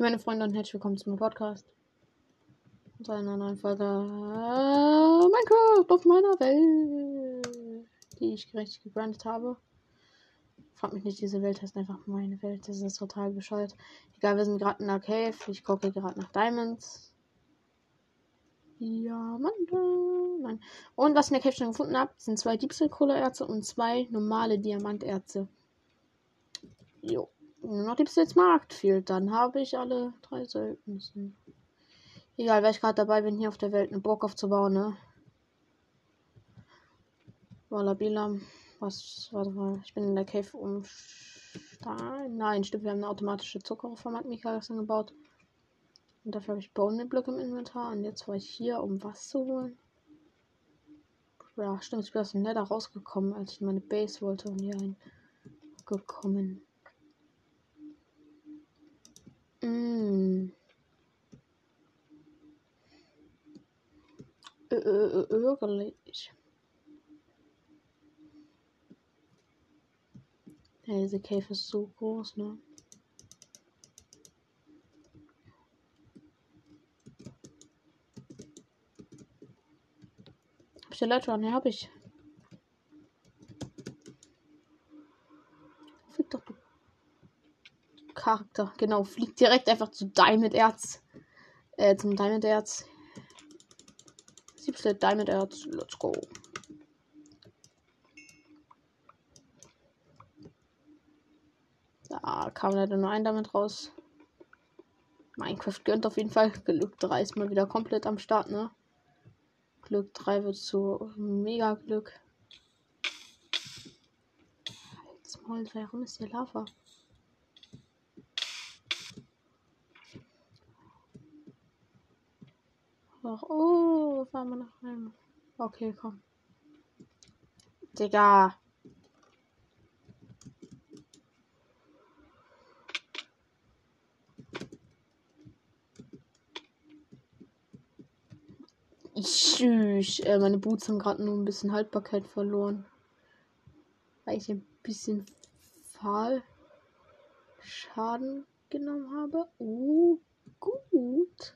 Okay, meine Freunde und herzlich willkommen zum Podcast. Zu einer neuen Folge äh, Minecraft auf meiner Welt, die ich gerecht gebrandet habe. Frag mich nicht, diese Welt heißt einfach meine Welt. Das ist total bescheuert. Egal, wir sind gerade in der Cave. Ich gucke gerade nach Diamonds. Diamante. Nein. Und was ich in der Cave schon gefunden habe, sind zwei Diebstahlkohleerze und zwei normale Diamanterze. Jo. Nur noch die Markt fehlt. Dann habe ich alle drei Söldnisse. Egal, weil ich gerade dabei bin, hier auf der Welt eine Burg aufzubauen, ne? Wallabila. Was, warte mal, ich bin in der Cave um Stein. Nein, stimmt, wir haben eine automatische Zuckerform, hat Mika gestern gebaut. Und dafür habe ich Bone-Blöcke im Inventar. Und jetzt war ich hier, um was zu holen. Ja, stimmt, ich bin aus dem Nether rausgekommen, als ich meine Base wollte und hier gekommen. Mm. Ärgerlich. Ja, diese Cave ist so groß, ne? Hab ich Leiter an? Ja, hab ich. Fick doch, du Charakter. Genau, fliegt direkt einfach zu Diamond Erz. Äh, zum Diamond Erz. Siebste Diamond Erz. Let's go. Da kam leider nur ein damit raus. Minecraft gönnt auf jeden Fall. Glück 3 ist mal wieder komplett am Start, ne? Glück 3 wird zu mega Glück. Jetzt mal, warum ist hier Lava? Ach, oh, fahren wir nach Heim. Okay, komm. Digga. Tschüss. Äh, meine Boots haben gerade nur ein bisschen Haltbarkeit verloren. Weil ich ein bisschen Fahl Schaden genommen habe. Oh, gut.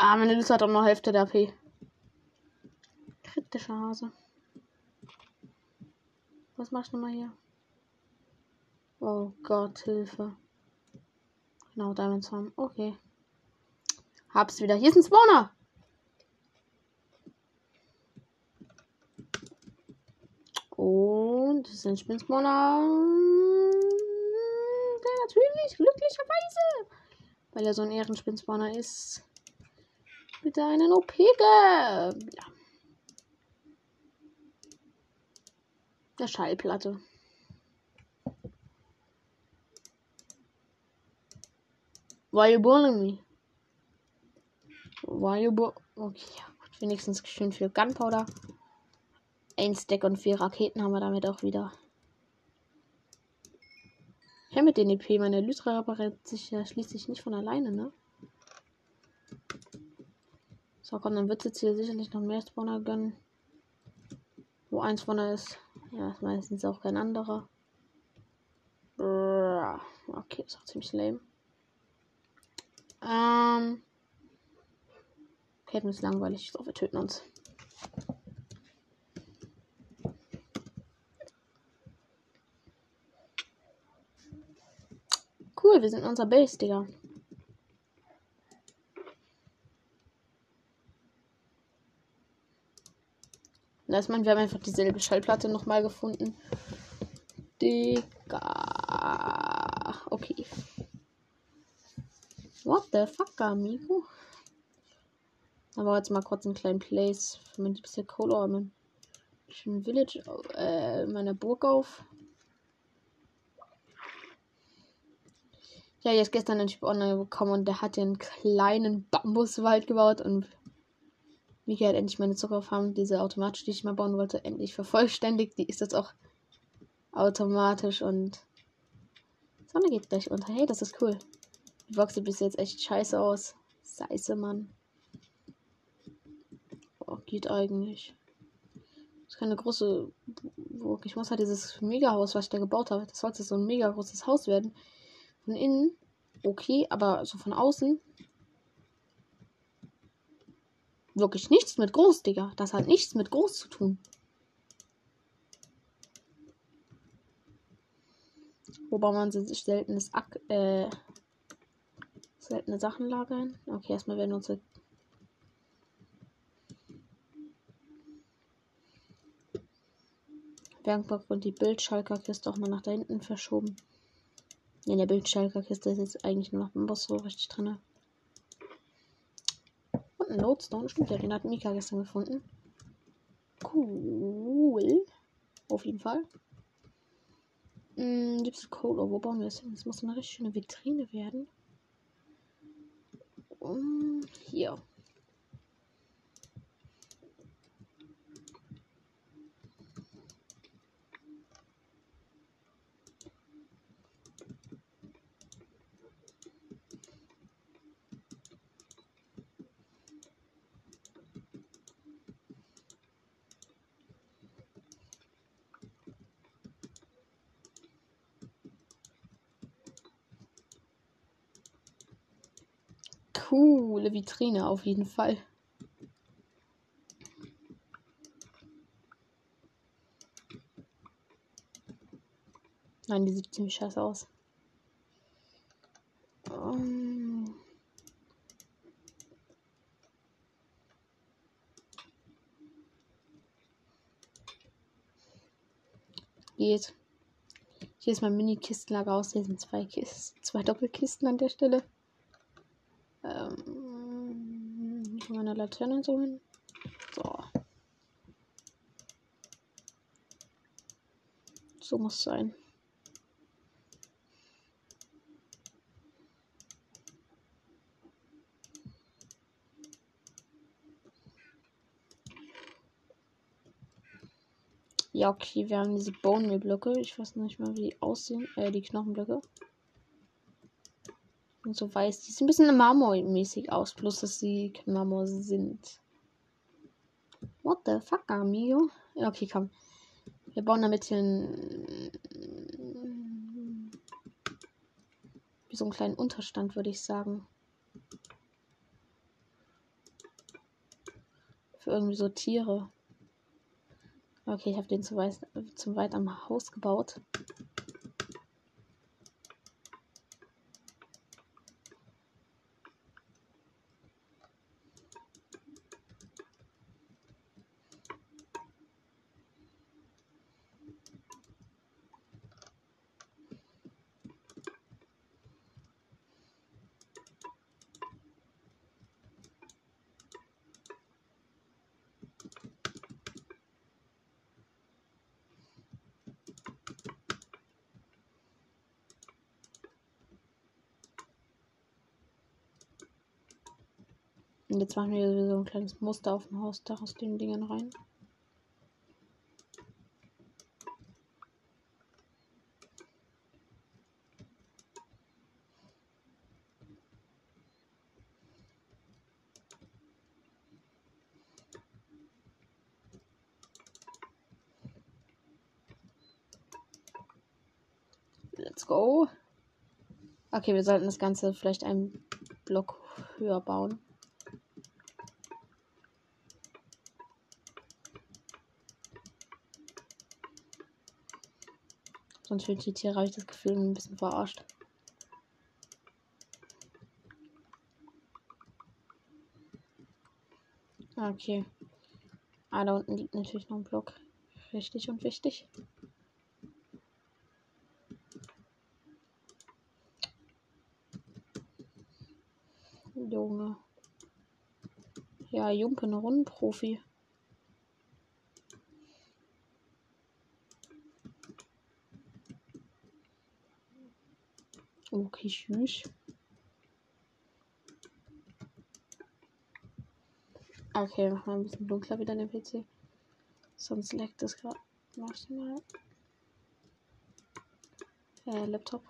Ah, meine Liste hat auch noch Hälfte der AP. Kritischer Hase. Was machst du mal hier? Oh Gott, Hilfe. Genau, Diamonds haben. Okay. Hab's wieder. Hier ist ein Spawner. Und das ist ein Spinnspawner. Der natürlich glücklicherweise, weil er so ein Ehrenspinnspawner ist, bitte einen OP Ja. Der Schallplatte. Why you bullying me? Why you Okay, ja, gut. Wenigstens schön viel Gunpowder. Ein Stack und vier Raketen haben wir damit auch wieder. Ja, mit den EP, meine Lytra repariert sich ja schließlich nicht von alleine, ne? So, komm, dann wird es jetzt hier sicherlich noch mehr Spawner gönnen. Wo ein Spawner ist. Ja, ist meistens auch kein anderer. Okay, ist auch ziemlich lame. Ähm. Okay, ist langweilig. So, wir töten uns. Cool, wir sind in unserer Base, Digga. Ist man, wir haben einfach dieselbe Schallplatte nochmal gefunden. Digga. Okay. What the fuck, amigo? Aber jetzt mal kurz einen kleinen Place für mein liebster Cola. Schönen Village, äh, meiner Burg auf. Ja, jetzt gestern ein Typ online bekommen und der hat den kleinen Bambuswald gebaut und Mika hat endlich meine Zuckerfarm, diese automatisch, die ich mal bauen wollte, endlich vervollständigt. Die ist jetzt auch automatisch und Sonne geht gleich unter. Hey, das ist cool. Die Box sieht bis jetzt echt scheiße aus. Scheiße, Mann. Oh, geht eigentlich. Das ist keine große. Ich muss halt dieses Mega-Haus, was ich da gebaut habe, das sollte so ein mega großes Haus werden. Von innen, okay, aber so von außen. Wirklich nichts mit groß, Digga. Das hat nichts mit groß zu tun. Wobei man sich seltenes Ak äh, seltene Sachen lagern. Okay, erstmal werden unsere Werkbank und die Bildschalkerkiste auch mal nach da hinten verschoben. In der Bildschalkerkiste ist jetzt eigentlich nur noch ein Boss so richtig drin. Und ein Lodestone, stimmt ja, den hat Mika gestern gefunden. Cool. Auf jeden Fall. Hm, Gypsy Cola, wo bauen wir es hin? Das muss eine richtig schöne Vitrine werden. Um, hier. Coole Vitrine auf jeden Fall. Nein, die sieht ziemlich scheiße aus. Um Geht. Hier ist mein Mini-Kistenlager aus. Hier sind zwei Kisten, zwei Doppelkisten an der Stelle. Ähm, meine Laterne so hin. So. So muss sein. Ja, okay, wir haben diese Bone-Blöcke. Ich weiß nicht mal, wie die aussehen. Äh, die Knochenblöcke so weiß. Die sehen ein bisschen marmormäßig aus, bloß dass sie kein Marmor sind. What the fuck, amigo? Okay, komm. Wir bauen damit hier wie so einen kleinen Unterstand, würde ich sagen. Für irgendwie so Tiere. Okay, ich habe den zu weit, zu weit am Haus gebaut. Jetzt machen wir so ein kleines Muster auf dem Hausdach aus den Dingen rein. Let's go. Okay, wir sollten das Ganze vielleicht einen Block höher bauen. Sonst wird die Tiere, habe ich das Gefühl, ein bisschen verarscht. Okay. Ah, da unten liegt natürlich noch ein Block. Richtig und wichtig. Junge. Ja, Jumpe, eine Rundenprofi. Okay, tschüss. Okay, machen wir ein bisschen dunkler wieder den PC. Sonst leckt es gerade maximal. Äh, Laptop.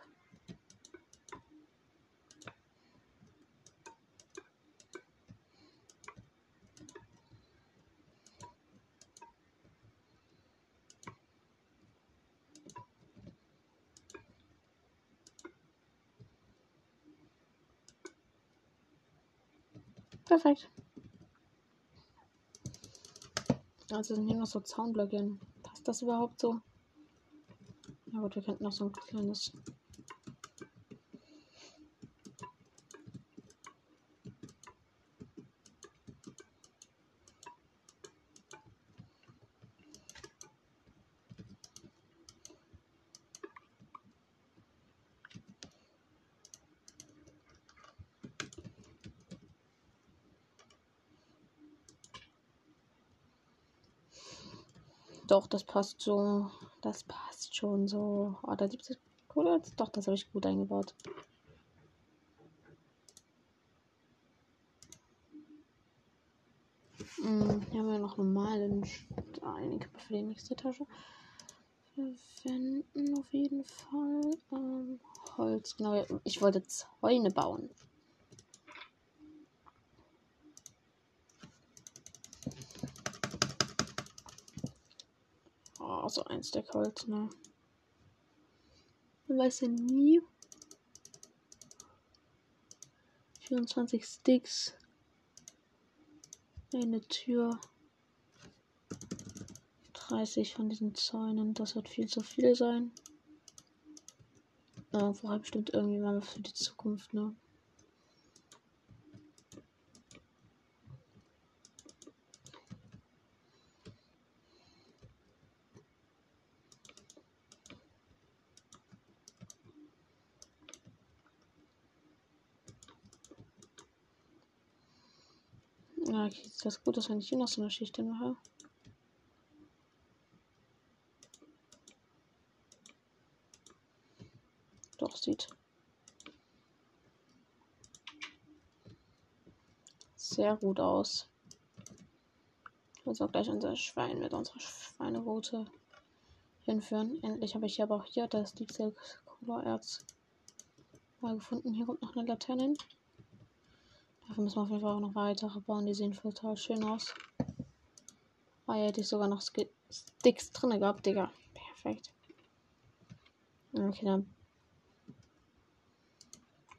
Perfekt. Also sind hier noch so Zaunblöcke. Passt das überhaupt so? Ja gut, wir könnten noch so ein kleines Doch, das passt so. Das passt schon so. Oh, da 70 Kohle. Doch, das habe ich gut eingebaut. Hm, hier haben wir noch normalen Stein. Ich für die nächste Tasche verwenden. Auf jeden Fall. Ähm, Holz. Genau, ich wollte Zäune bauen. Oh, so ein Stack Holz, ne? Man weiß ja nie. 24 Sticks. Eine Tür. 30 von diesen Zäunen. Das wird viel zu viel sein. Äh, vorher bestimmt irgendwie mal für die Zukunft, ne? Okay, ist das gut, dass wenn ich hier noch so eine Schicht mache. Doch, sieht sehr gut aus. Also gleich unser Schwein mit unserer Schweineroute hinführen. Endlich habe ich hier aber auch hier das Dixel-Erz mal gefunden. Hier kommt noch eine Laterne hin. Dafür müssen wir auf jeden Fall auch noch weitere bauen. Die sehen total schön aus. Ah, hier hätte ich sogar noch Sticks drin gehabt, Digga. Perfekt. Okay, dann.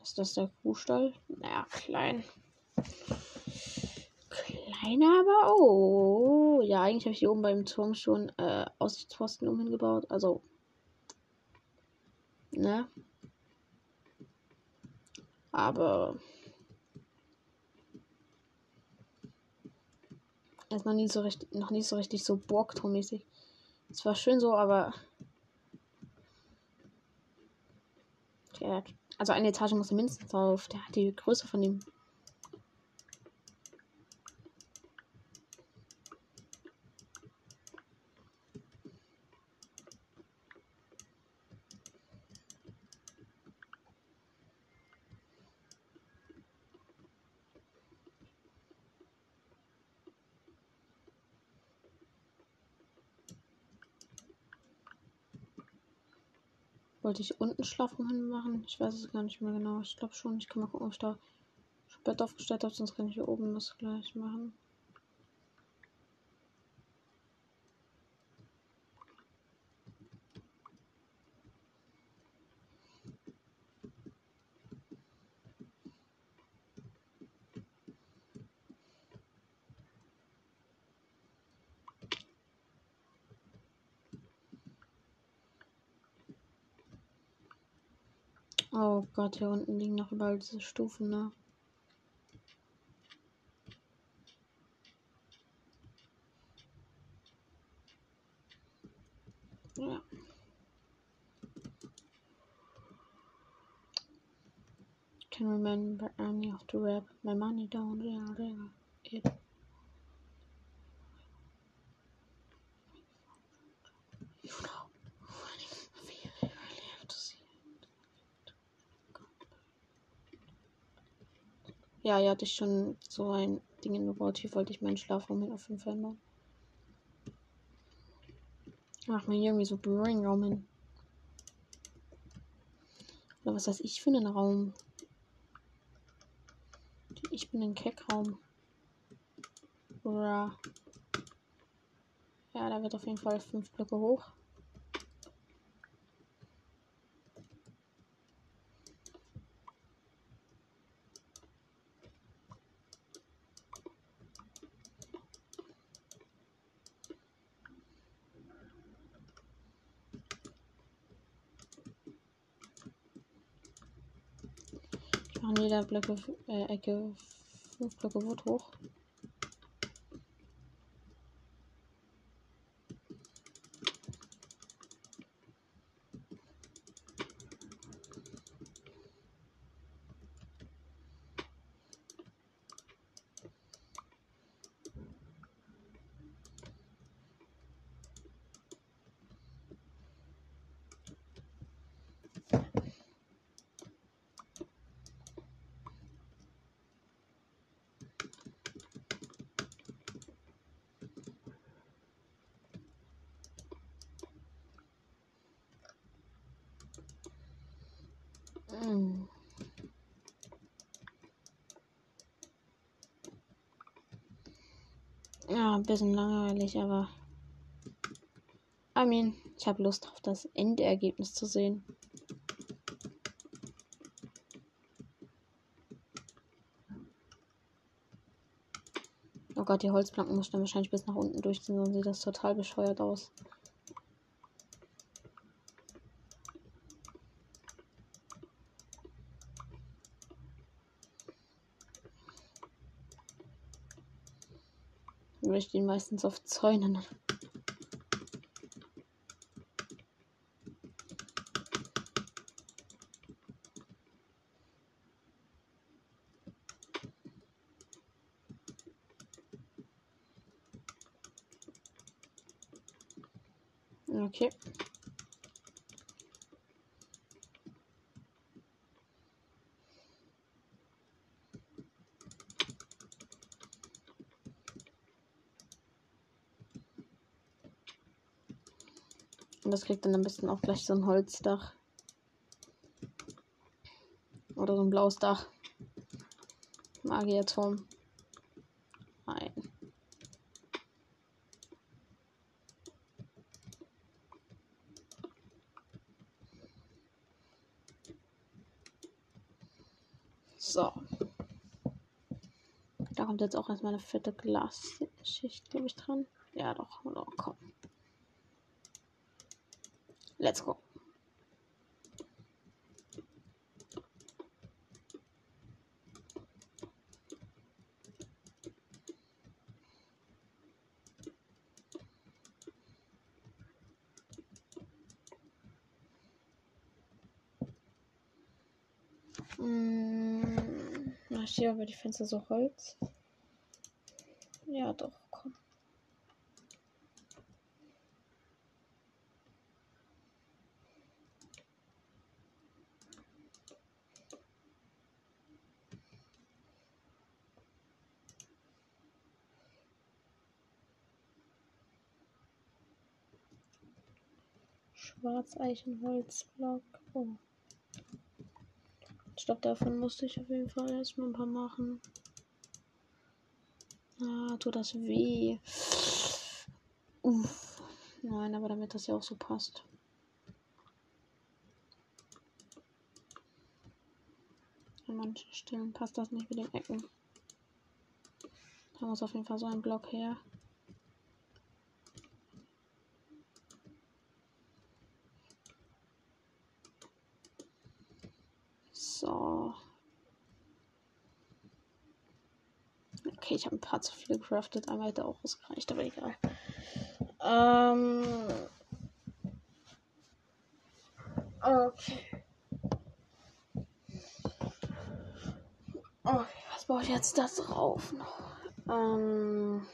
Ist das der Kuhstall? Naja, klein. Kleiner, aber oh. Ja, eigentlich habe ich hier oben beim Turm schon äh, Aussichtsposten umgebaut. Also. Ne? Aber ist noch nie so richtig, noch nicht so richtig so Borgturm-mäßig. Es war schön so, aber. Ja, also eine Etage muss er mindestens auf. Der hat die Größe von dem Wollte ich unten Schlafraum machen? Ich weiß es gar nicht mehr genau. Ich glaube schon. Ich kann mal gucken, ob ich da Bett aufgestellt habe, sonst kann ich hier oben das gleich machen. Oh Gott, hier unten liegen noch überall diese Stufen, ne? Ja. Can remember any of the rap. My money don't really, it. Ja, hier hatte ich schon so ein Ding gebaut. Hier wollte ich meinen Schlafraum auf jeden Fall bauen. Mach mir irgendwie so Bring-Raum hin. Oder was weiß ich für einen Raum? Ich bin ein Keckraum. Oder. Ja, da wird auf jeden Fall fünf Blöcke hoch. Jeder Blöcke, äh, Ecke fünf Blöcke. Hm. Ja, ein bisschen langweilig, aber. I mean, ich habe Lust auf das Endergebnis zu sehen. Oh Gott, die Holzplanken muss dann wahrscheinlich bis nach unten durchziehen, sonst sieht das total bescheuert aus. Stehen meistens auf Zäunen. Okay. Und das kriegt dann am besten auch gleich so ein Holzdach. Oder so ein blaues Dach. Magierturm. Nein. So. Da kommt jetzt auch erstmal eine fette Glasschicht, glaube ich, dran. Ja, doch. Oh, komm. Let's go. Hm, hier über die Fenster so Holz. Ja, doch, komm. Schwarzeichenholzblock. Oh. Ich glaube, davon musste ich auf jeden Fall erstmal ein paar machen. Ah, tut das weh. Uff. Nein, aber damit das ja auch so passt. An manchen Stellen passt das nicht mit den Ecken. Da muss auf jeden Fall so ein Block her. So. Okay, ich habe ein paar zu viel gecraftet. Einmal hätte auch ausgereicht, aber egal. Ähm. Okay. Okay, was baue ich jetzt da drauf noch? Ähm.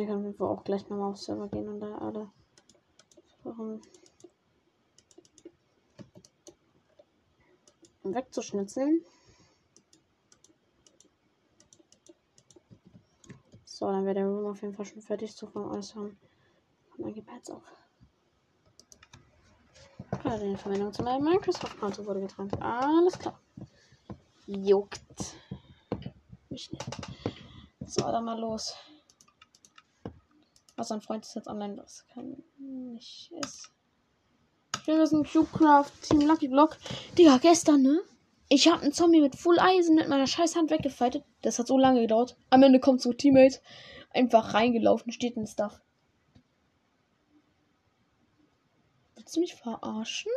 Ich kann auf auch gleich nochmal auf Server gehen und da alle versuchen wegzuschnitzeln. So, dann wäre der Room auf jeden Fall schon fertig zu vom Äußeren. Und dann geht jetzt auch. Gerade in Verbindung zu meinem Microsoft-Konto wurde getrennt. Alles klar. Juckt. Mich nicht. So, dann mal los. Also ein Freund ist jetzt online, was kann nicht ist. Wir müssen Cubecraft Team Lucky Block. Digga, gestern, ne? Ich hab einen Zombie mit Full Eisen mit meiner scheiß Hand weggefightet. Das hat so lange gedauert. Am Ende kommt so Teammate einfach reingelaufen, steht in Stuff. Willst du mich verarschen?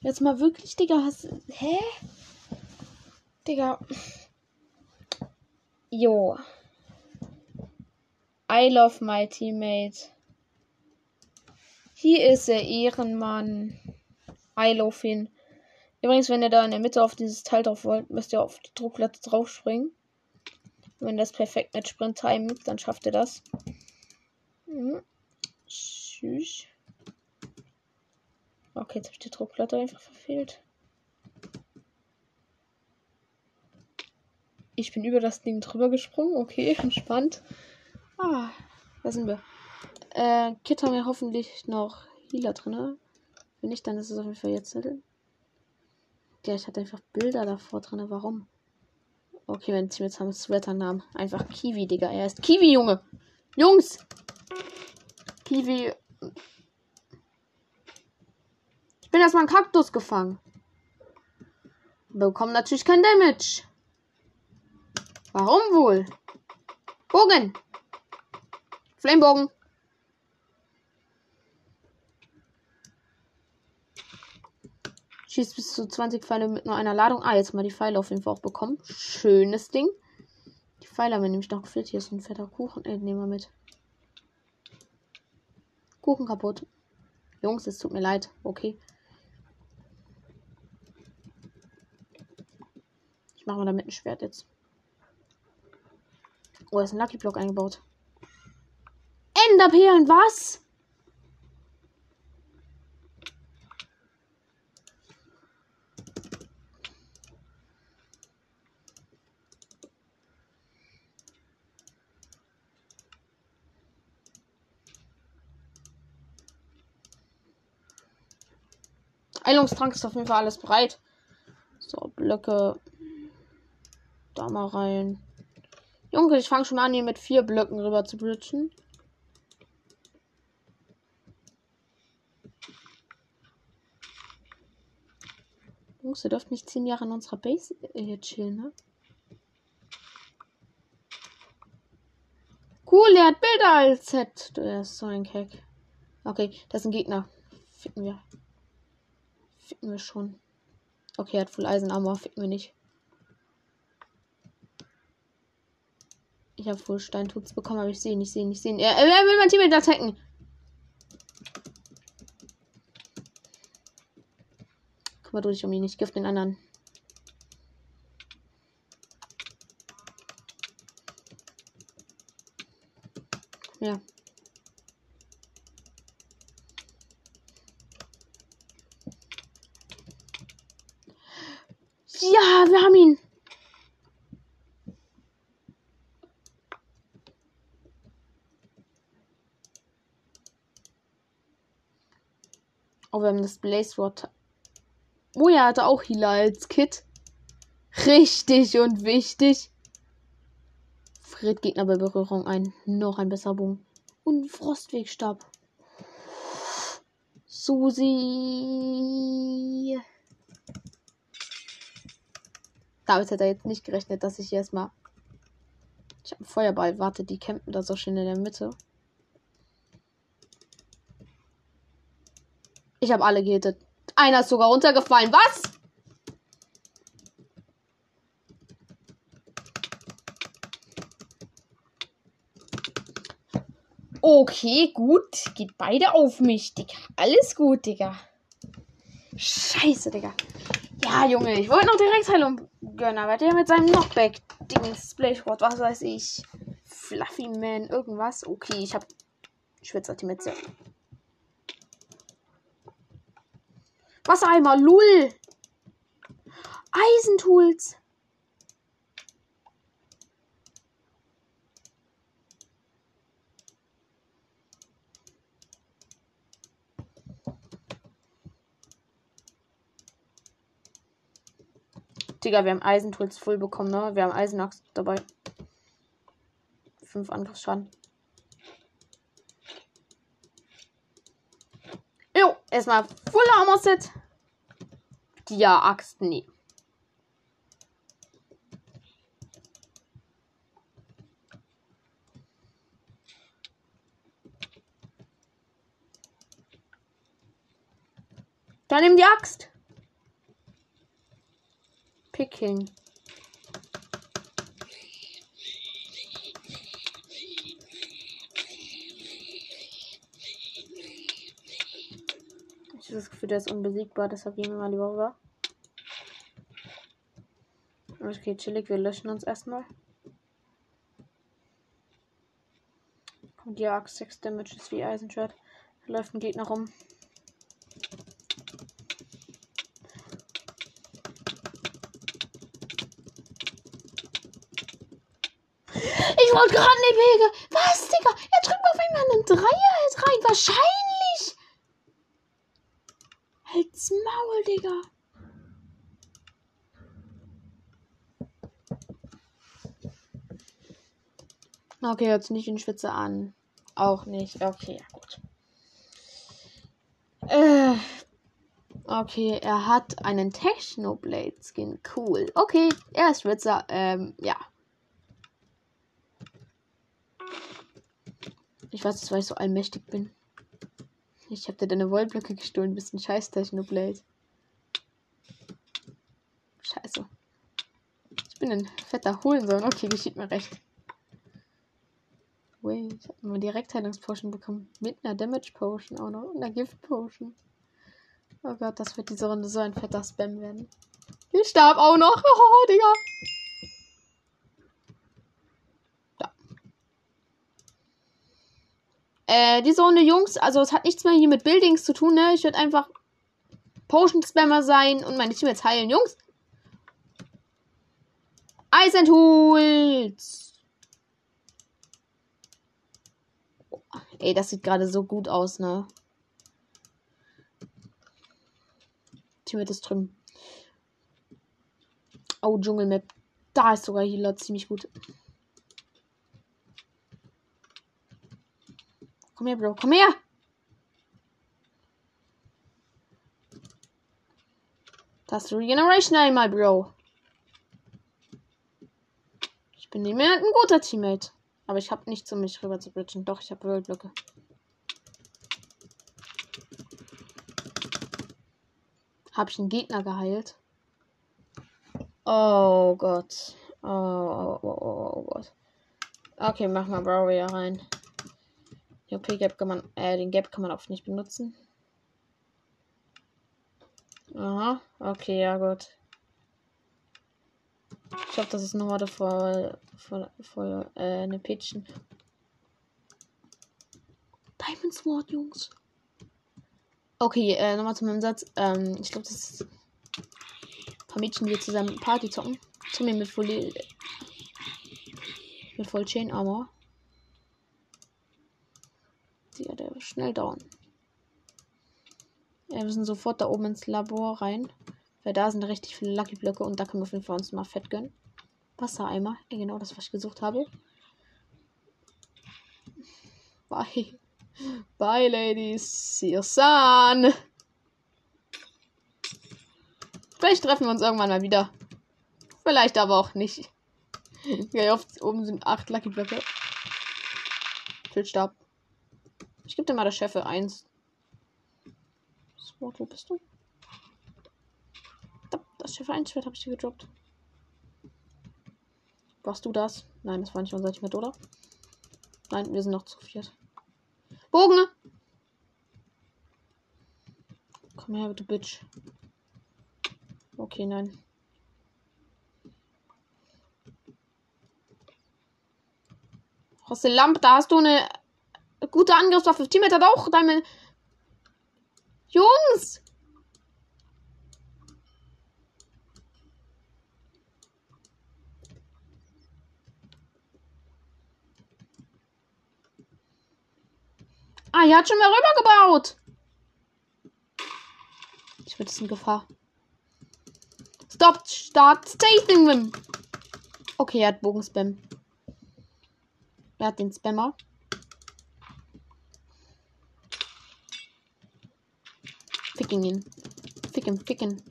Jetzt mal wirklich, Digga, hast. Hä? Digga. Jo. I love my teammate. Hier ist der Ehrenmann. I love ihn. Übrigens, wenn ihr da in der Mitte auf dieses Teil drauf wollt, müsst ihr auf die Druckplatte draufspringen. Wenn das perfekt mit Sprint Time dann schafft ihr das. Mhm. Tschüss. Okay, jetzt habe ich die Druckplatte einfach verfehlt. Ich bin über das Ding drüber gesprungen. Okay, entspannt. Ah, da sind wir. Äh, Kit haben wir hoffentlich noch Healer drin. Wenn nicht, dann ist es auf jeden Fall jetzt. Ja, ich hatte einfach Bilder davor drin. Warum? Okay, wenn Team jetzt haben Sweater-Namen. Einfach Kiwi, Digga. Er ist Kiwi, Junge. Jungs! Kiwi. Ich bin erstmal einen Kaktus gefangen. Bekommen natürlich kein Damage. Warum wohl? Bogen! Flamebogen! Schießt bis zu 20 Pfeile mit nur einer Ladung. Ah, jetzt mal die Pfeile auf jeden Fall auch bekommen. Schönes Ding. Die Pfeile haben wir nämlich noch gefehlt. Hier ist ein fetter Kuchen. Äh, nehmen wir mit. Kuchen kaputt. Jungs, es tut mir leid. Okay. Ich mache mal damit ein Schwert jetzt. Oh, da ist ein Lucky Block eingebaut. Enderperlen, was? Heilungstrank ist auf jeden Fall alles bereit. So, Blöcke. Da mal rein. Junge, ich fange schon an, hier mit vier Blöcken rüber zu blitschen. Jungs, ihr dürft nicht zehn Jahre in unserer Base hier chillen, ne? Cool, der hat Bilder als Set. Der ist so ein Keck. Okay, das ist ein Gegner. Ficken wir. Ficken wir schon. Okay, er hat Full Eisen Armor. Ficken wir nicht. Ich habe Full Steintutz bekommen, aber ich sehe nicht, sehe nicht, sehe nicht. Er, er will mein Team attacken. Kümmere dich um ihn, ich gift den anderen. Ja. Ja, wir haben ihn. Oh, wir haben das Blaze Rod. Oh ja, hatte auch Healer als Kit. Richtig und wichtig. Fritt Gegner bei Berührung ein. Noch ein besserer Bogen. Und Frostwegstab. Susi. Damit hat er jetzt nicht gerechnet, dass ich erstmal. Ich habe einen Feuerball. Warte, die campen da so schön in der Mitte. Ich habe alle gehittet. Einer ist sogar runtergefallen. Was? Okay, gut. Geht beide auf mich, Digga. Alles gut, Digga. Scheiße, Digga. Ja, Junge, ich wollte noch direkt Heilung gönnen, aber der mit seinem Knockback-Dings, Splashboard, was weiß ich. Fluffy Man, irgendwas. Okay, ich hab. Ich werde die Metze. Wassereimer, Lull. Eisentools. Digga, wir haben Eisentools voll bekommen, ne? Wir haben Eisenaxt dabei. 5 Angriffsschaden. Jo, erstmal Full Armor Set. Ja, Axt, nee. Dann nimm die Axt. Picking. Das Gefühl, der ist unbesiegbar, deshalb gehen wir mal lieber rüber. Okay, chillig, wir löschen uns erstmal. Kommt die Axt 6 Damage ist wie Eisenschwert. Läuft ein Gegner rum. Ich wollte gerade in die Wege. Was, Digga? Er drückt auf einmal einen Dreier rein. Wahrscheinlich. Halt's Maul, Digga. Okay, jetzt nicht in Schwitze an. Auch nicht. Okay, ja, gut. Äh, okay, er hat einen Technoblade Skin. Cool. Okay, er ist Schwitzer. Ähm, ja. Ich weiß es, weil ich so allmächtig bin. Ich hab dir deine Wollblöcke gestohlen. Bist ein scheiß Technoblade. Scheiße. Ich bin ein fetter Hohensohn. Okay, geschieht mir recht. Wait, ich hab mal direkt Heilungspotion bekommen. Mit einer Damage Potion auch noch. Und einer Gift Potion. Oh Gott, das wird diese Runde so ein fetter Spam werden. Ich starb auch noch. Oh, Digga. Äh, diese Runde, Jungs, also es hat nichts mehr hier mit Buildings zu tun, ne? Ich werde einfach Potion-Spammer sein und meine Teammates heilen, Jungs. Eisentools. Oh, ey, das sieht gerade so gut aus, ne? Teammate ist drüben. Oh, Dschungelmap. Da ist sogar Healer ziemlich gut. Komm her, Bro. Komm her! Das Regeneration einmal, Bro. Ich bin nicht mehr ein guter Teammate. Aber ich habe nichts, um mich rüber zu bridgen. Doch, ich habe Worldblöcke. Habe ich einen Gegner geheilt? Oh Gott. Oh, oh, oh, oh, oh Gott. Okay, mach mal Bro wieder rein. Die OP-Gap kann man, äh, den Gap kann man auch nicht benutzen. Aha, okay, ja gut. Ich hoffe, das ist Horde voll, voll, voll, äh, eine Pitchen. Diamond Sword, Jungs. Okay, äh, nochmal zu meinem Satz. Ähm, ich glaube, das ist ein paar Mädchen, die zusammen Party zocken. Zu mir mit voll, mit voll Chain Armor. Ja, der ist schnell down. Ja, wir müssen sofort da oben ins Labor rein. Weil da sind richtig viele Lucky Blöcke und da können wir auf jeden Fall uns mal fett gönnen. Wassereimer. Ja, genau das, was ich gesucht habe. Bye. Bye, Ladies. See you soon. Vielleicht treffen wir uns irgendwann mal wieder. Vielleicht aber auch nicht. Ja, oft oben sind acht Lucky Blöcke. Pilzstab. Ich gebe dir mal der Chef 1. Sport, wo bist du? Das Chef 1 Schwert habe ich dir gedroppt. Warst du das? Nein, das war nicht unser Team, oder? Nein, wir sind noch zu viert. Bogen! Komm her, du Bitch. Okay, nein. Aus der Lampe, da hast du eine Gute Angriffswaffe. Teammate hat auch deine. Jungs! Ah, er hat schon mal rübergebaut. Ich bin in Gefahr. Stop, start, stay him. Okay, er hat Bogenspam. Er hat den Spammer. Ihn. Ficken, ficken.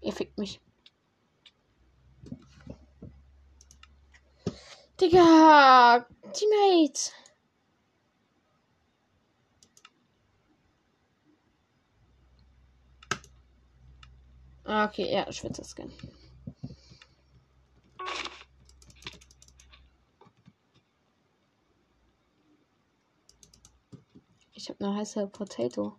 Er fickt mich. Digga! Teammate! Ah, okay, ja, Schwitzer-Skin. Ich habe eine heiße Potato.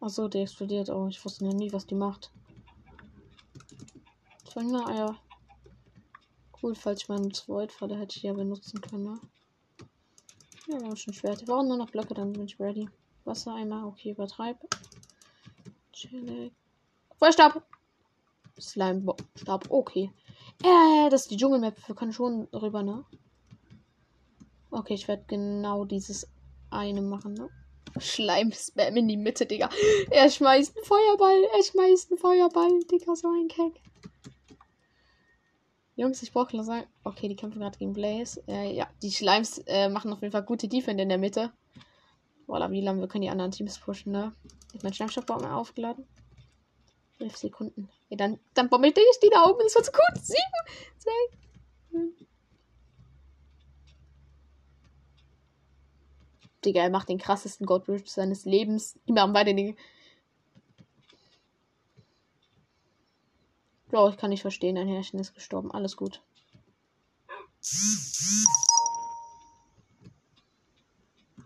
Achso, die explodiert. Oh, ich wusste noch nie, was die macht. Eier. Cool, falls ich meinen Void-Falle hätte ich ja benutzen können. Ne? Ja, war schon schwer. Die brauchen nur noch Blöcke, dann bin ich ready. Wassereimer, okay, übertreib. Chillig. Feuerstab! Slime-Stab, okay. Äh, das ist die Dschungelmap. Wir können schon rüber, ne? Okay, ich werde genau dieses eine machen, ne? Schleim-Spam in die Mitte, Digga. Er schmeißt einen Feuerball. Er schmeißt einen Feuerball, Digga. So ein Keck. Jungs, ich brauche sagen. Okay, die kämpfen gerade gegen Blaze. Äh, ja, die Schleims äh, machen auf jeden Fall gute Defend in der Mitte. Voila, wie lange wir können die anderen Teams pushen, ne? Ist mein Schleimstoffbaum aufgeladen? 11 Sekunden. Ja, dann, dann bombe ich die da oben. Das wird so gut. 7, 2, 5. Digga, er macht den krassesten Godbridge seines Lebens. Immer am beide Bro, ich kann nicht verstehen, ein Herrchen ist gestorben. Alles gut.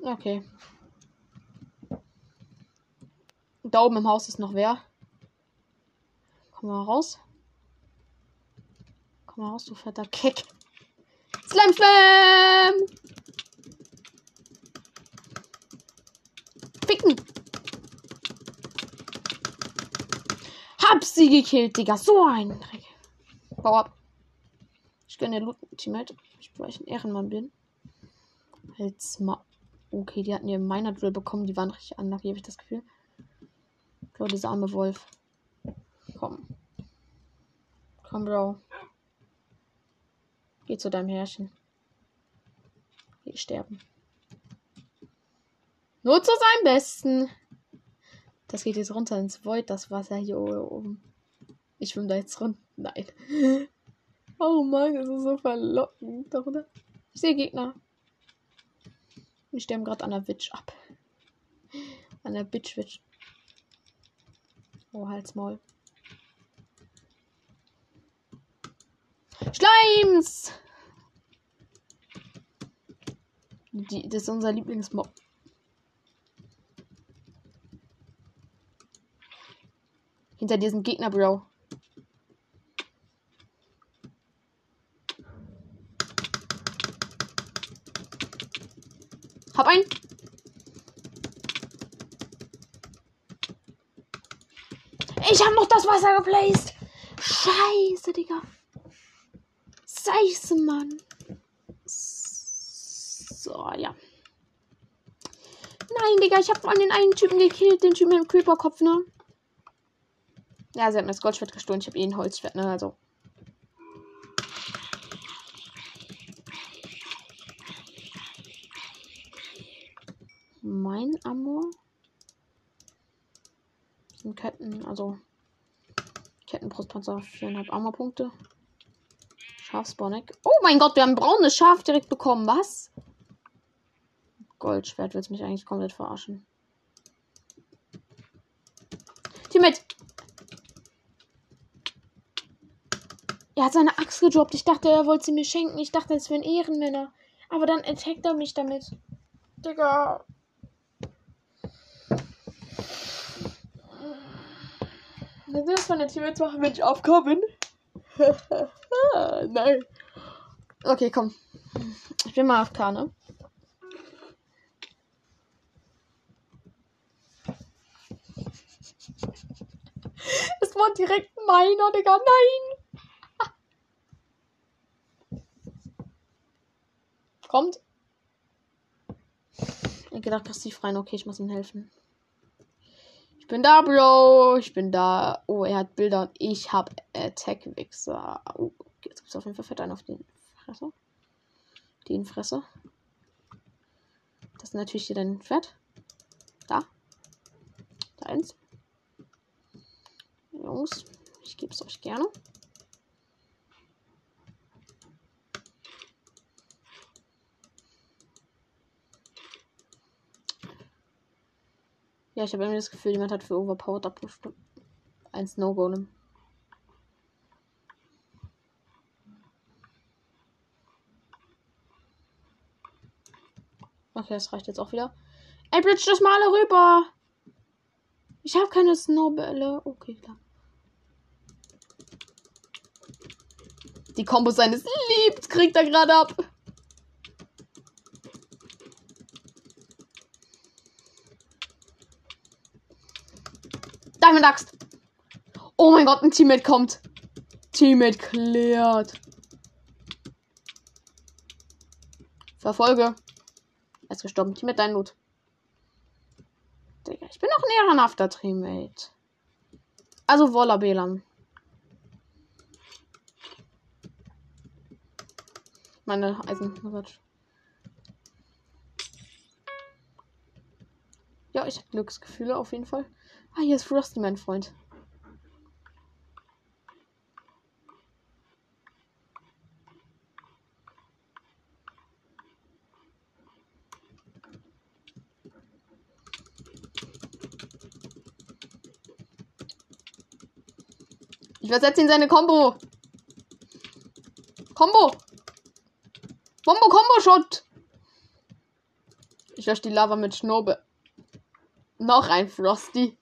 Okay. Da oben im Haus ist noch wer. Komm mal raus. Komm mal raus, du fetter Keck. Slam Slam! Ficken! Hab sie gekillt, Digga. So ein Dreck. Bau ab. Ich gönne Loot Teammate. Ich, weil ich ein Ehrenmann bin. Halt's mal. Okay, die hatten ja meiner Drill bekommen. Die waren richtig unlucky, habe ich das Gefühl. Bro, dieser arme Wolf. Komm. Komm, Bro. Geh zu deinem Herrchen. Geh sterben. Nur zu seinem Besten. Das geht jetzt runter ins Void, das Wasser hier oben. Ich schwimme da jetzt runter. Nein. Oh Mann, das ist so verlockend. Darunter. Ich sehe Gegner. Wir sterben gerade an der Witch ab. An der Bitch-Witch. Oh, Halsmaul. Schleims! Die, das ist unser Lieblingsmob. Hinter diesem Gegner, Bro. Hab einen. Ich habe noch das Wasser geplaced. Scheiße, Digga. Scheiße, Mann. So, ja. Nein, Digga, ich habe von den einen Typen gekillt, den Typen mit dem Creeper-Kopf, ne? Ja, sie hat mir das Goldschwert gestohlen. Ich habe eh ein Holzschwert, ne? Also. Mein Amor. Sind Ketten, also. Kettenbrustpanzer, 4,5 Armorpunkte. Schafsborneck. Oh mein Gott, wir haben ein braunes Schaf direkt bekommen. Was? Goldschwert willst mich eigentlich komplett verarschen. Teammate! Er hat seine Axt gedroppt. Ich dachte, er wollte sie mir schenken. Ich dachte, es wären Ehrenmänner. Aber dann attackt er mich damit. Digga. Das von der Teammates machen, wenn ich aufkommen. Nein. Okay, komm. Ich bin mal auf Kane. Es war direkt meiner, Digga. Nein. Kommt. Ich gedacht, passiv rein. Okay, ich muss ihm helfen. bin da, Bro. Ich bin da. Oh, er hat Bilder und ich habe Attack Wichser. Oh, jetzt gibt es auf jeden Fall Fett einen auf den Fresse. Den Fresse. Das ist natürlich hier dein Pferd. Da. Da eins. Jungs, ich gebe es euch gerne. Ja, ich habe irgendwie das Gefühl, jemand hat für Overpowered abgestimmt. Ein Snow Golem. Okay, das reicht jetzt auch wieder. Ey, bridge das mal rüber. Ich habe keine Snowbälle. Okay, klar. Die Kombo seines Liebs kriegt er gerade ab. Diamond Axt. Oh mein Gott, ein Teammate kommt. Teammate klärt. Verfolge. Er ist gestorben. Teammate, dein Loot. Digga, ich bin noch ein ehrenhafter Teammate. Also Woller Belan. Meine Eisen. Ja, ich habe Glücksgefühle auf jeden Fall. Ah, hier ist Frosty, mein Freund. Ich versetze ihn seine Combo. Combo. Bombo Combo Shot. Ich lösche die Lava mit Schnobe. Noch ein Frosty.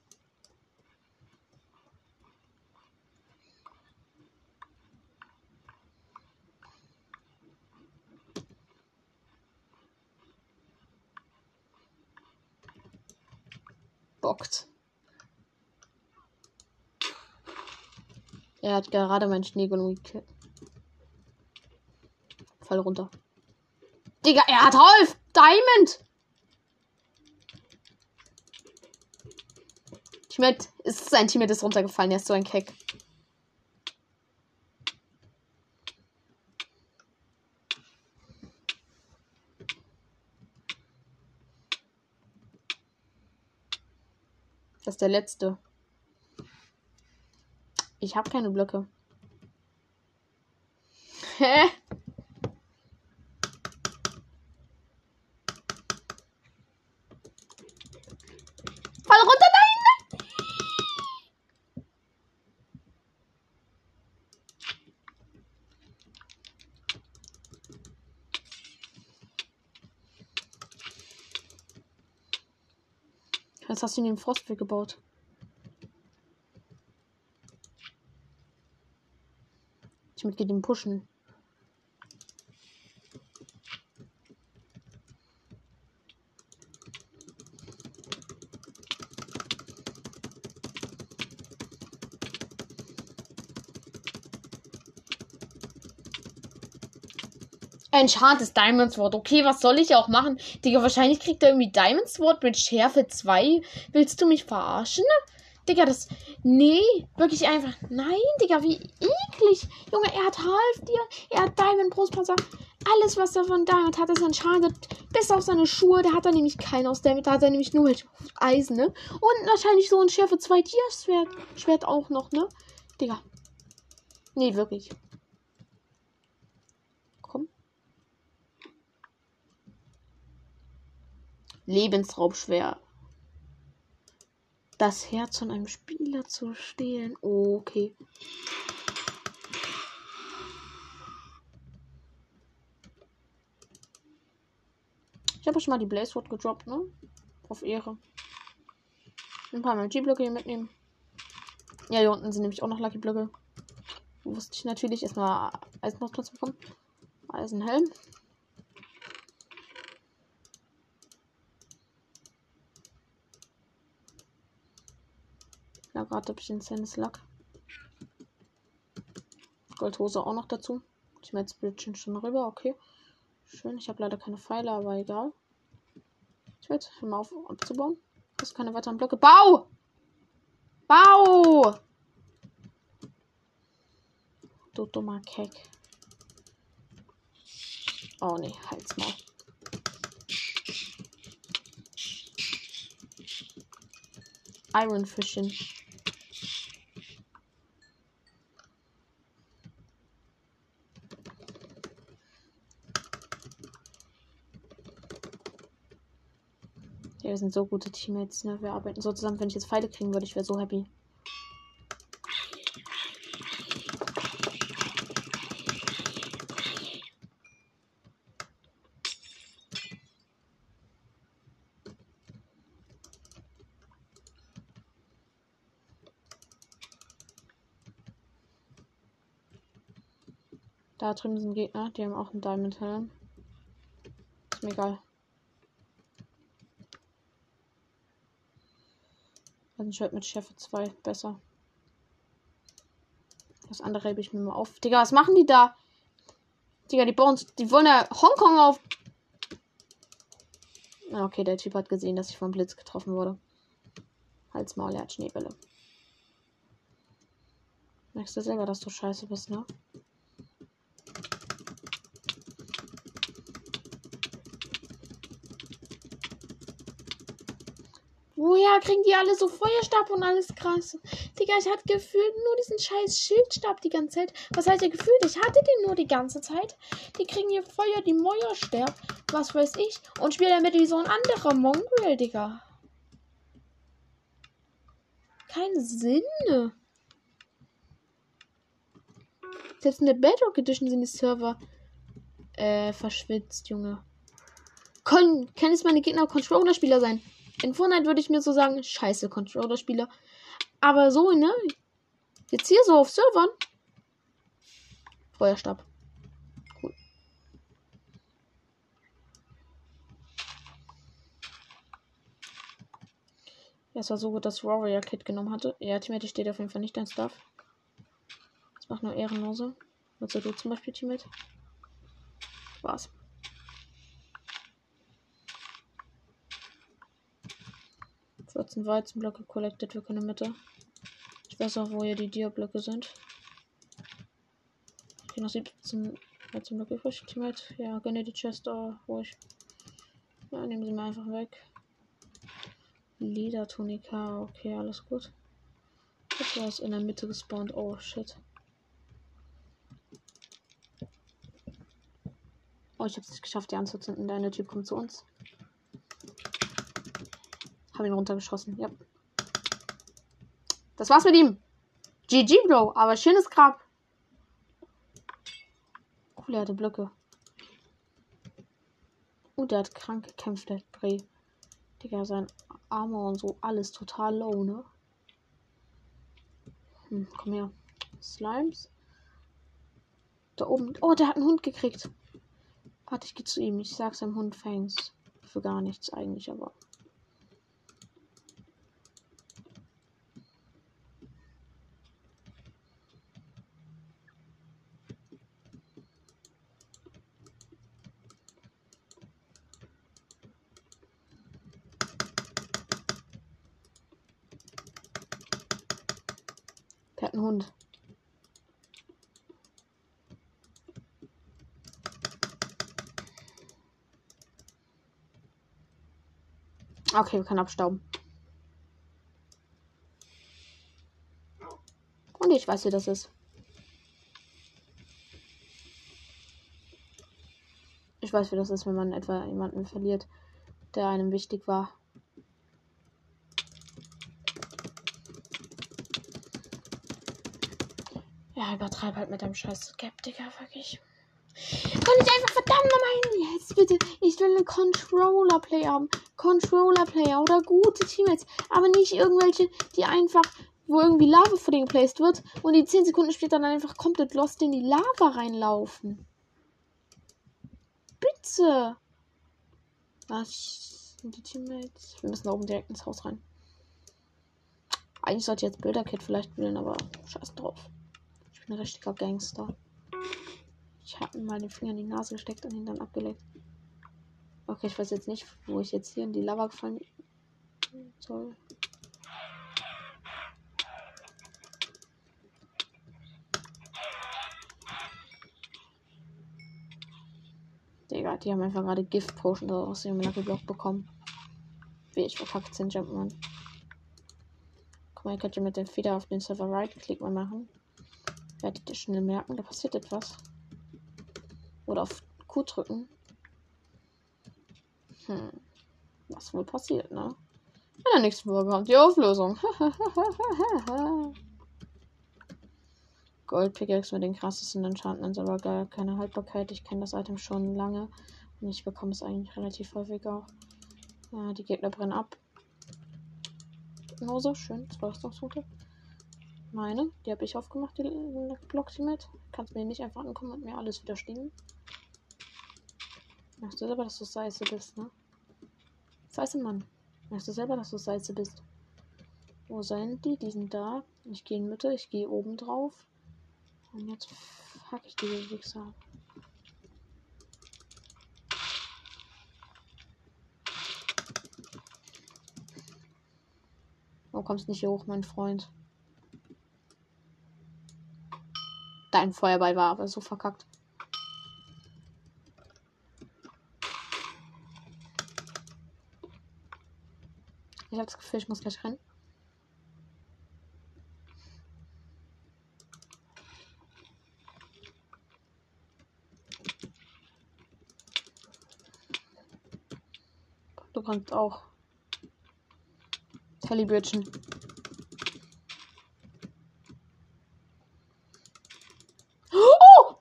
bockt. Er hat gerade meinen Schneegolem gekillt. Fall runter. Digga, er hat Half Diamond! Teammate, ist sein Teammate ist runtergefallen, er ist so ein Keck. Das ist der letzte. Ich habe keine Blöcke. Hä? Fall runter, nein! Was hast du in den Frostweg gebaut? Ich mit dem pushen. Enchantes Diamond Sword. Okay, was soll ich auch machen? Digga, wahrscheinlich kriegt er irgendwie Diamond Sword mit Schärfe 2. Willst du mich verarschen? Digga, das. Nee, wirklich einfach. Nein, Digga, wie eklig. Junge, er hat Half dir. Er hat Diamond Brustpanzer. Alles, was er von Diamond hat, ist enchanted. Bis auf seine Schuhe. Da hat er nämlich keinen aus Diamond. Da hat er nämlich nur mit Eisen, ne? Und wahrscheinlich so ein Schärfe 2 Tierschwert. Schwert auch noch, ne? Digga. Nee, wirklich. Lebensraubschwer. Das Herz von einem Spieler zu stehlen. Okay. Habe schon mal die Blaze Sword gedroppt, ne? Auf Ehre. Ein paar Magie-Blöcke hier mitnehmen. Ja, hier unten sind nämlich auch noch Lucky-Blöcke. Wusste ich natürlich. Erstmal Eisenplatz bekommen. Eisenhelm. Ja, gerade habe ich den Sense Luck. Goldhose auch noch dazu. Ich meine, jetzt Bridgen schon rüber, okay. Schön, ich habe leider keine Pfeile, aber egal. Ich werde mal auf abzubauen. Das keine weiteren Blöcke. Bau! Bau! Du dummer Keck. Oh ne, halt's mal. Iron Fishing. Wir sind so gute Teammates, ne? Wir arbeiten so zusammen. Wenn ich jetzt Pfeile kriegen würde, ich wäre so happy. Da drüben sind Gegner, die haben auch einen Diamond Helm. Ist mir egal. Also ich halt mit Chef 2 besser. Das andere hebe ich mir mal auf. Digga, was machen die da? Digga, die bauen, die wollen ja Hongkong auf. Ah, okay, der Typ hat gesehen, dass ich vom Blitz getroffen wurde. Halt's Maul, er hat Schneebälle. Merkst du selber, dass du scheiße bist, ne? Woher kriegen die alle so Feuerstab und alles krass? Digga, ich hatte gefühlt nur diesen scheiß Schildstab die ganze Zeit. Was heißt ihr gefühlt? Ich hatte den nur die ganze Zeit. Die kriegen hier Feuer, die Meuerstab. Was weiß ich. Und spielen damit wie so ein anderer Mongrel, Digga. Kein Sinn. Selbst in der Bedrock Edition sind die Server äh, verschwitzt, Junge. Können, können es meine Gegner Controller-Spieler sein? In Fortnite würde ich mir so sagen, scheiße Controller-Spieler. Aber so, ne? Jetzt hier so auf Servern. Feuerstab. Cool. Ja, es war so gut, dass Warrior Kit genommen hatte. Ja, Teammate steht auf jeden Fall nicht dein Stuff. Das macht nur Ehrenlose. Was du zum Beispiel, Teammate? Spaß. 14 Weizenblöcke collected. Wir können Mitte. Ich weiß auch, wo hier die Dia-Blöcke sind. Okay, noch 17 Weizenblöcke übrig. Teammate. Ja, gönne die Chest oh, ruhig. Ja, nehmen sie mir einfach weg. Ledertunika. Okay, alles gut. Das war es in der Mitte gespawnt. Oh, shit. Oh, ich habe es nicht geschafft, die anzuzünden. Der eine Typ kommt zu uns. Hab ihn runtergeschossen. Ja. Das war's mit ihm. GG, Bro. Aber schönes Grab. Cool, er hatte Blöcke. Oh, der hat krank gekämpft, der Bray. Digga, sein Armor und so. Alles total low, ne? Hm, komm her. Slimes. Da oben. Oh, der hat einen Hund gekriegt. Warte, ich geh zu ihm. Ich sag seinem Hund Fangs. Für gar nichts eigentlich, aber. Der hat einen Hund. Okay, wir können abstauben. Und ich weiß, wie das ist. Ich weiß, wie das ist, wenn man etwa jemanden verliert, der einem wichtig war. Ja, übertreib halt mit deinem scheiß Skeptiker, wirklich. Kann ich einfach verdammt nochmal jetzt bitte. Ich will einen Controller-Player haben. Controller-Player oder gute Teammates. Aber nicht irgendwelche, die einfach, wo irgendwie Lava vor denen geplaced wird und die 10 Sekunden später dann einfach komplett lost in die Lava reinlaufen. Bitte. Was sind die Teammates? Wir müssen da oben direkt ins Haus rein. Eigentlich sollte ich jetzt Bilderkit vielleicht wählen, aber scheiß drauf. Ich bin ein richtiger Gangster. Ich habe mir mal den Finger in die Nase gesteckt und ihn dann abgeleckt. Okay, ich weiß jetzt nicht, wo ich jetzt hier in die Lava gefallen soll. Digga, die haben einfach gerade Gift Potion aus dem Lucky bekommen. Wie ich verkackt sind, Jumpman. Guck mal, ihr könnt ihr mit dem Feder auf den Server Right-Click mal machen. Werdet ihr schnell merken, da passiert etwas. Oder auf Q drücken. Hm. Was wohl passiert, ne? In der nächsten Folge kommt die Auflösung. Gold Pickaxe mit den krassesten Enchantments, aber gar keine Haltbarkeit. Ich kenne das Item schon lange und ich bekomme es eigentlich relativ häufig auch. Ja, die Gegner brennen ab. So schön, zwei Rüstungspunkte. Meine, die habe ich aufgemacht, die Blocks mit. Kannst mir nicht einfach ankommen und mir alles wieder stehen. Merkst du selber, dass du Scheiße bist, ne? Scheiße, Mann. Merkst du selber, dass du Scheiße bist? Wo sind die? Die sind da. Ich gehe in Mitte, ich gehe oben drauf. Und jetzt fuck ich diese Wichser Du kommst nicht hier hoch, mein Freund. Dein Feuerball war aber so verkackt. Ich habe das Gefühl, ich muss gleich rennen. Du kannst auch. Tellybürchen. Oh!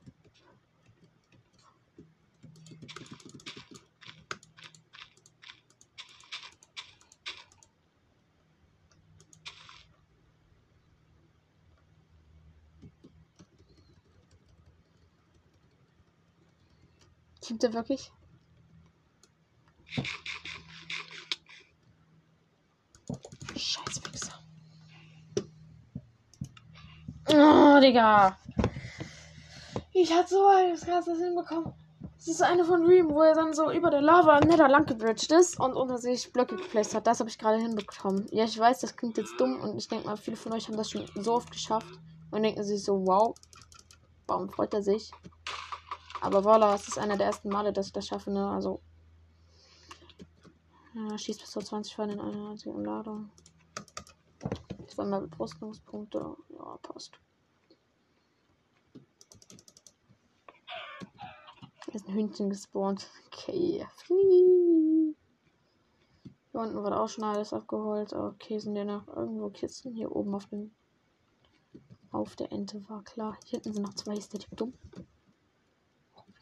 Stimmt der wirklich? Scheiß Wichser. Oh, Digga. Ich hatte so eines krasses hinbekommen. Das ist eine von Dream, wo er dann so über der Lava netter lang gebridged ist und unter sich Blöcke geplaced hat. Das habe ich gerade hinbekommen. Ja, ich weiß, das klingt jetzt dumm und ich denke mal, viele von euch haben das schon so oft geschafft und denken sich so, wow, warum freut er sich? Aber voilà, es ist einer der ersten Male, dass ich das schaffe, ne? Also. Ja, schießt bis zu 20 Fallen in einer einzigen Ladung. Zweimal Brüstungspunkte. Ja, passt. Ist ein Hühnchen gespawnt. Okay. Hier unten wird auch schon alles abgeholt. Okay, sind ja noch irgendwo Kisten. Hier oben auf dem. Auf der Ente war klar. Hier hinten sind noch zwei. Ist der Typ dumm?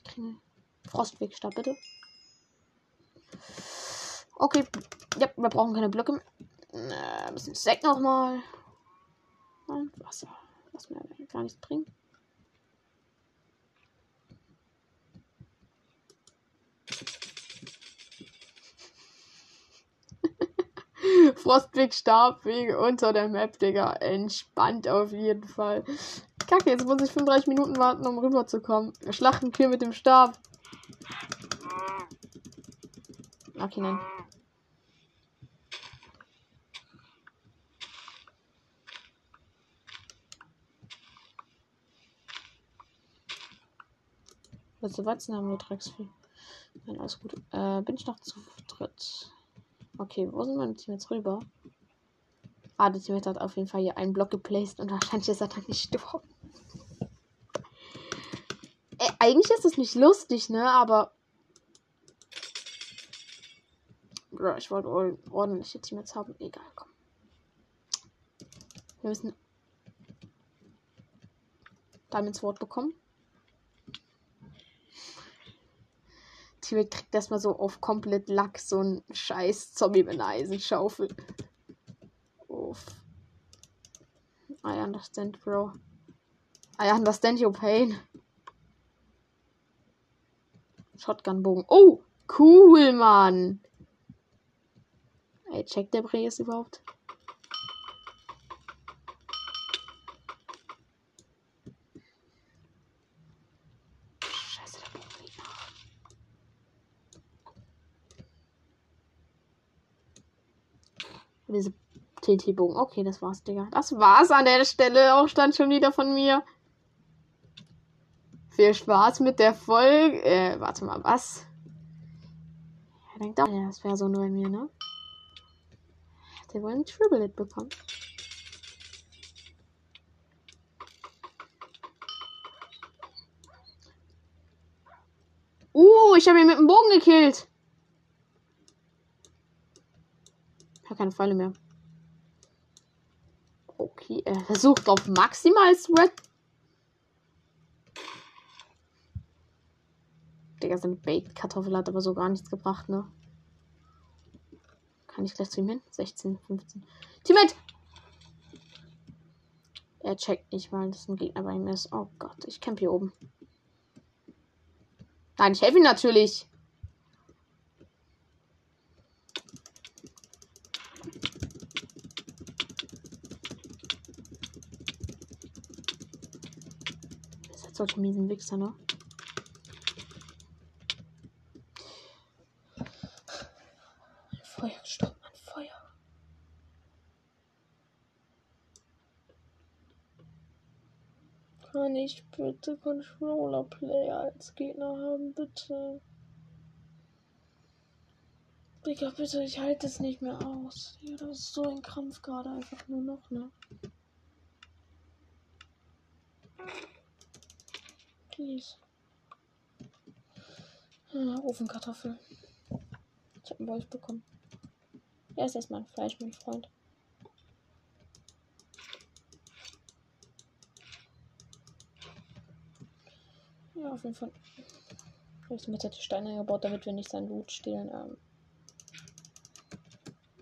Kriegen Frostwegstab, bitte. Okay. Ja, wir brauchen keine Blöcke. Äh, ein bisschen Sack nochmal. Und Wasser. Was mir gar nichts bringt. Frostblick Stabwege unter der Map, Digga. Entspannt auf jeden Fall. Kacke, jetzt muss ich 35 Minuten warten, um rüberzukommen. Wir schlachten Kühe mit dem Stab. Okay, nein. Du Weizen haben wir Drecksvieh? Nein, alles gut. Äh, bin ich noch zu dritt? Okay, wo sind meine Team jetzt rüber? Ah, der Team hat auf jeden Fall hier einen Block geplaced und wahrscheinlich ist er dann nicht gestorben. Eigentlich ist es nicht lustig, ne? Aber. Bro, ich wollte ordentliche Team jetzt haben. Egal, komm. Wir müssen Diamonds Wort bekommen. T-Rex kriegt erstmal so auf komplett Lack so ein scheiß Zombie mit einer Eisenschaufel. Uff. I understand, bro. I understand your pain. Shotgunbogen. Oh, cool, Mann. Ey, checkt der Brees überhaupt? Scheiße, der Bogen geht nach. Diese TT-Bogen. Okay, das war's, Digga. Das war's an der Stelle. Auch stand schon wieder von mir. Viel Spaß mit der Folge. Äh, warte mal, was? Ja, denkt auch, das wäre so nur bei mir, ne? Hat er ein Triblet bekommen? Uh, ich habe ihn mit dem Bogen gekillt. Ich habe keine Pfeile mehr. Okay, er versucht auf maximal Sweat. Digga, seine Baked-Kartoffel hat aber so gar nichts gebracht, ne? Kann ich gleich zu ihm hin? 16, 15. Teammate! Er checkt nicht, weil das ein Gegner bei ihm ist. Oh Gott, ich camp hier oben. Nein, ich helfe ihm natürlich. Das hat solche miesen Wichser, ne? Ein Feuer gestorben, ein Feuer. Ich bitte Controller Player als Gegner haben, bitte? Digga, bitte, ich halte es nicht mehr aus. Ja, das ist so ein Krampf gerade einfach nur noch, ne? Please. Ah, Ofenkartoffel. Ich hab einen Wolf bekommen. Er ist erstmal ein Fleisch, mein Freund. Ja, auf jeden Fall. Ich habe mit der Steine gebaut, damit wir nicht sein Loot stehlen. Ähm.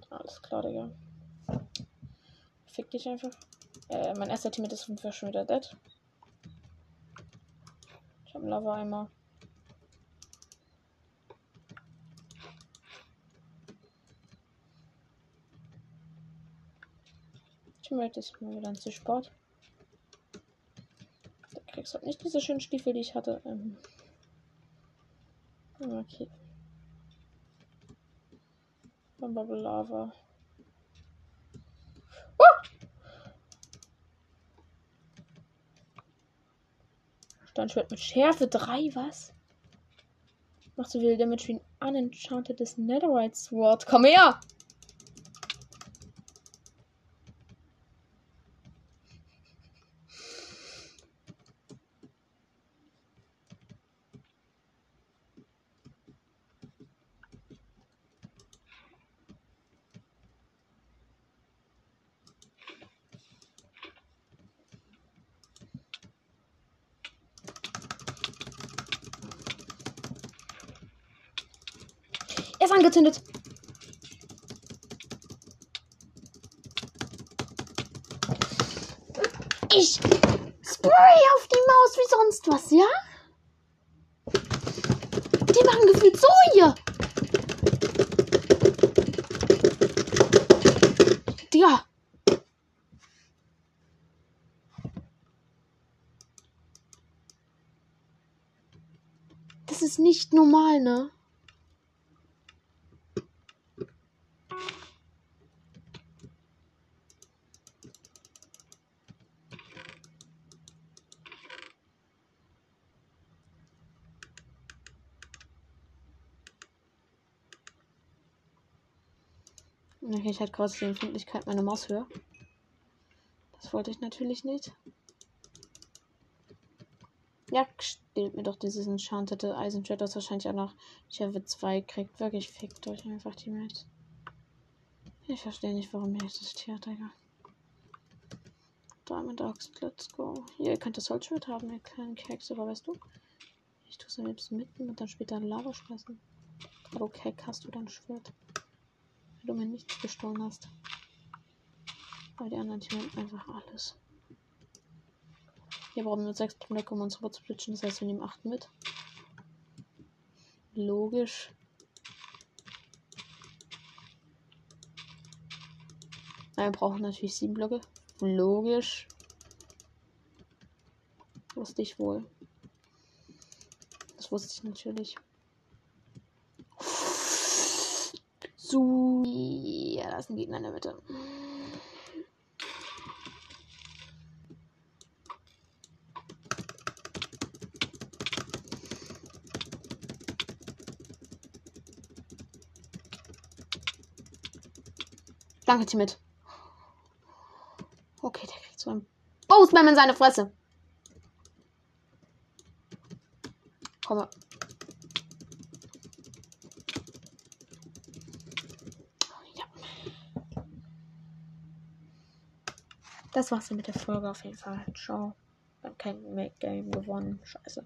Alles klar, Digga. Fick dich einfach. Äh, mein erster Team ist auf schon wieder dead. Ich habe einen Lava-Eimer. Teammate ist mal wieder zu Sport. Du halt nicht diese schönen Stiefel, die ich hatte. Ähm okay. Bubble Lava. Standschwert mit Schärfe 3, was? Macht so viel Damage wie ein unenchantedes Netherite Sword. Komm her! Er ist angezündet. Ich spray auf die Maus wie sonst was, ja? Die machen gefühlt so hier. Digga. Das ist nicht normal, ne? Okay, ich hatte gerade die Empfindlichkeit meiner Maus höher. Das wollte ich natürlich nicht. Ja, steht mir doch dieses enchantete Eisenschwert, das wahrscheinlich auch noch Level 2 kriegt. Wirklich fickt euch einfach die Mates. Ich verstehe nicht, warum ihr existiert, Digga. Diamond Axe, let's go. Hier, ihr könnt das Holzschwert haben, ihr kleinen Keks, aber weißt du? Ich tue es am liebsten mitten und dann später in Lava schmeißen. Aber okay, hast du dein Schwert du mir nichts gestohlen hast. Weil die anderen Team einfach alles. Hier brauchen wir sechs Blöcke, um uns rüber zu splitschen. Das heißt, wir nehmen acht mit. Logisch. wir brauchen natürlich sieben Blöcke. Logisch. Wusste ich wohl. Das wusste ich natürlich. So. Ja, da ist ein Gegner in der Mitte. Danke, Timid. Okay, der kriegt so ein Boseman in seine Fresse. Komm. Ja. Das war's dann mit der Folge auf jeden Fall. Ciao. Haben kein Make Game gewonnen. Scheiße.